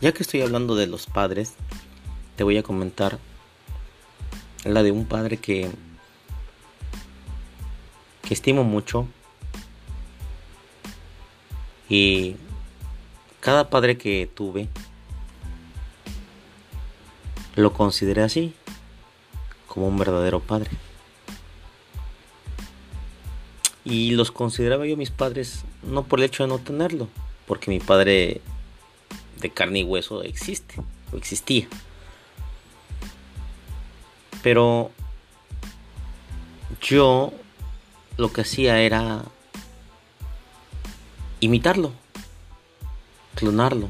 Ya que estoy hablando de los padres, te voy a comentar la de un padre que, que estimo mucho y cada padre que tuve lo consideré así, como un verdadero padre. Y los consideraba yo mis padres no por el hecho de no tenerlo, porque mi padre de carne y hueso existe o existía. Pero yo lo que hacía era imitarlo, clonarlo,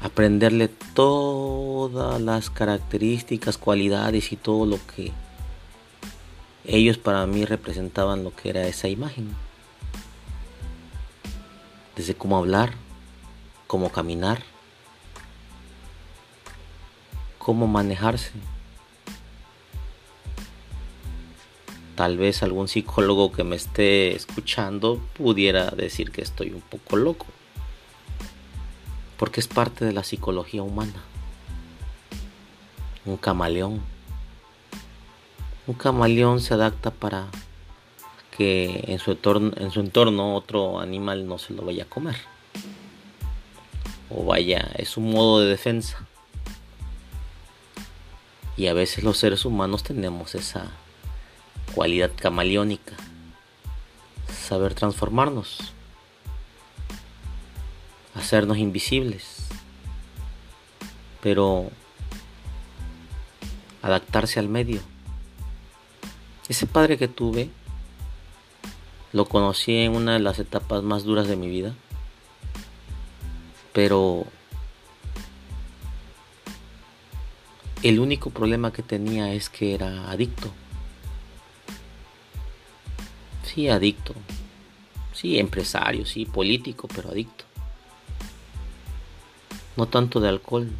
aprenderle todas las características, cualidades y todo lo que ellos para mí representaban lo que era esa imagen desde cómo hablar, cómo caminar, cómo manejarse. Tal vez algún psicólogo que me esté escuchando pudiera decir que estoy un poco loco, porque es parte de la psicología humana. Un camaleón. Un camaleón se adapta para que en su, entorno, en su entorno otro animal no se lo vaya a comer. O vaya, es un modo de defensa. Y a veces los seres humanos tenemos esa cualidad camaleónica. Saber transformarnos. Hacernos invisibles. Pero adaptarse al medio. Ese padre que tuve lo conocí en una de las etapas más duras de mi vida. Pero el único problema que tenía es que era adicto. Sí, adicto. Sí, empresario, sí, político, pero adicto. No tanto de alcohol,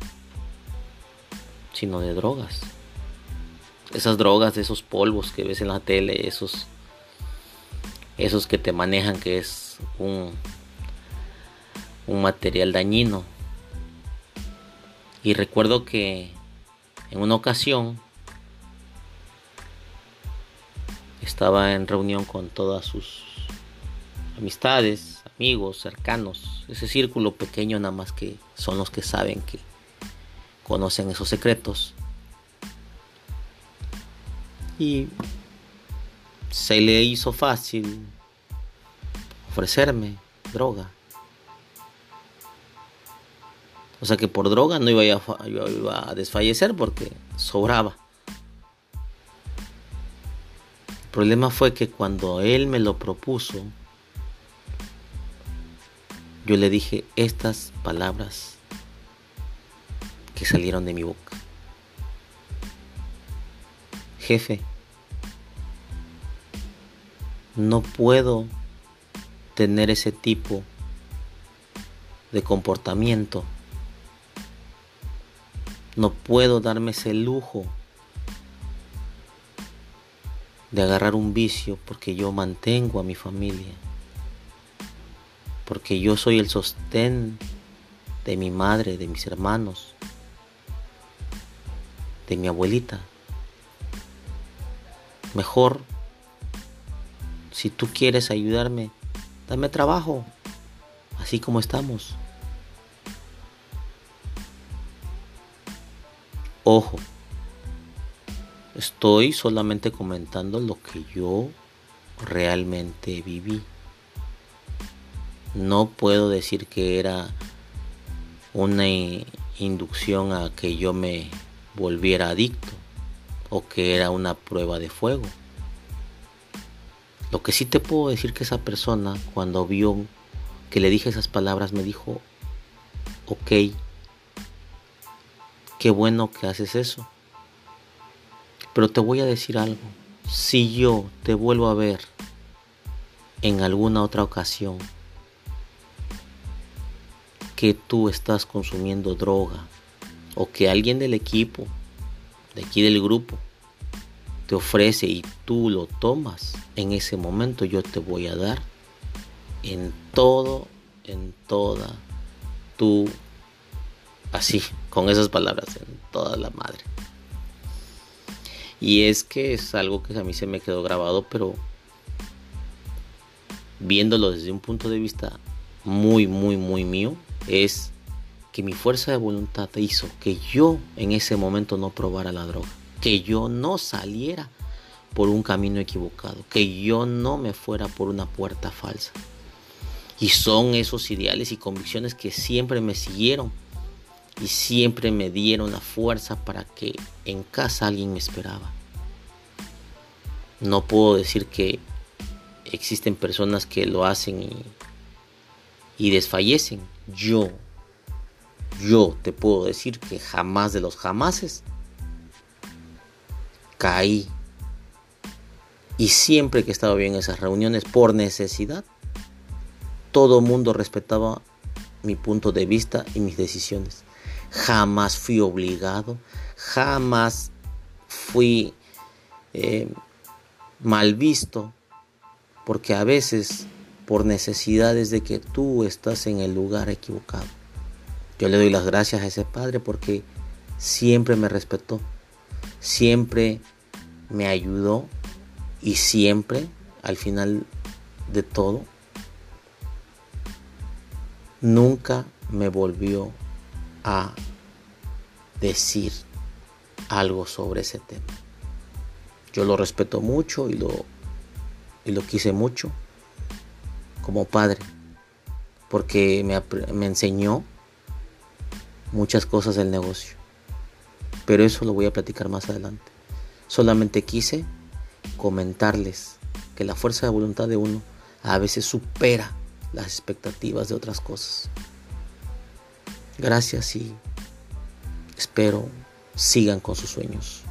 sino de drogas. Esas drogas, esos polvos que ves en la tele, esos esos que te manejan que es un, un material dañino. Y recuerdo que en una ocasión estaba en reunión con todas sus amistades, amigos, cercanos, ese círculo pequeño nada más que son los que saben que conocen esos secretos. Y se le hizo fácil ofrecerme droga. O sea que por droga no iba a, iba a desfallecer porque sobraba. El problema fue que cuando él me lo propuso, yo le dije estas palabras que salieron de mi boca. Jefe, no puedo tener ese tipo de comportamiento. No puedo darme ese lujo de agarrar un vicio porque yo mantengo a mi familia. Porque yo soy el sostén de mi madre, de mis hermanos, de mi abuelita. Mejor si tú quieres ayudarme, dame trabajo, así como estamos. Ojo, estoy solamente comentando lo que yo realmente viví. No puedo decir que era una inducción a que yo me volviera adicto o que era una prueba de fuego. Lo que sí te puedo decir que esa persona cuando vio que le dije esas palabras me dijo, ok, qué bueno que haces eso. Pero te voy a decir algo, si yo te vuelvo a ver en alguna otra ocasión que tú estás consumiendo droga o que alguien del equipo, de aquí del grupo, te ofrece y tú lo tomas, en ese momento yo te voy a dar en todo, en toda tú así, con esas palabras en toda la madre. Y es que es algo que a mí se me quedó grabado, pero viéndolo desde un punto de vista muy, muy, muy mío, es que mi fuerza de voluntad hizo que yo en ese momento no probara la droga, que yo no saliera por un camino equivocado, que yo no me fuera por una puerta falsa. Y son esos ideales y convicciones que siempre me siguieron y siempre me dieron la fuerza para que en casa alguien me esperaba. No puedo decir que existen personas que lo hacen y, y desfallecen. Yo, yo te puedo decir que jamás de los jamases caí. Y siempre que estaba bien en esas reuniones por necesidad, todo mundo respetaba mi punto de vista y mis decisiones. Jamás fui obligado, jamás fui eh, mal visto, porque a veces por necesidades de que tú estás en el lugar equivocado. Yo le doy las gracias a ese padre porque siempre me respetó, siempre me ayudó y siempre al final de todo nunca me volvió a decir algo sobre ese tema. Yo lo respeto mucho y lo, y lo quise mucho como padre, porque me, me enseñó muchas cosas del negocio. Pero eso lo voy a platicar más adelante. Solamente quise comentarles que la fuerza de voluntad de uno a veces supera las expectativas de otras cosas. Gracias y espero sigan con sus sueños.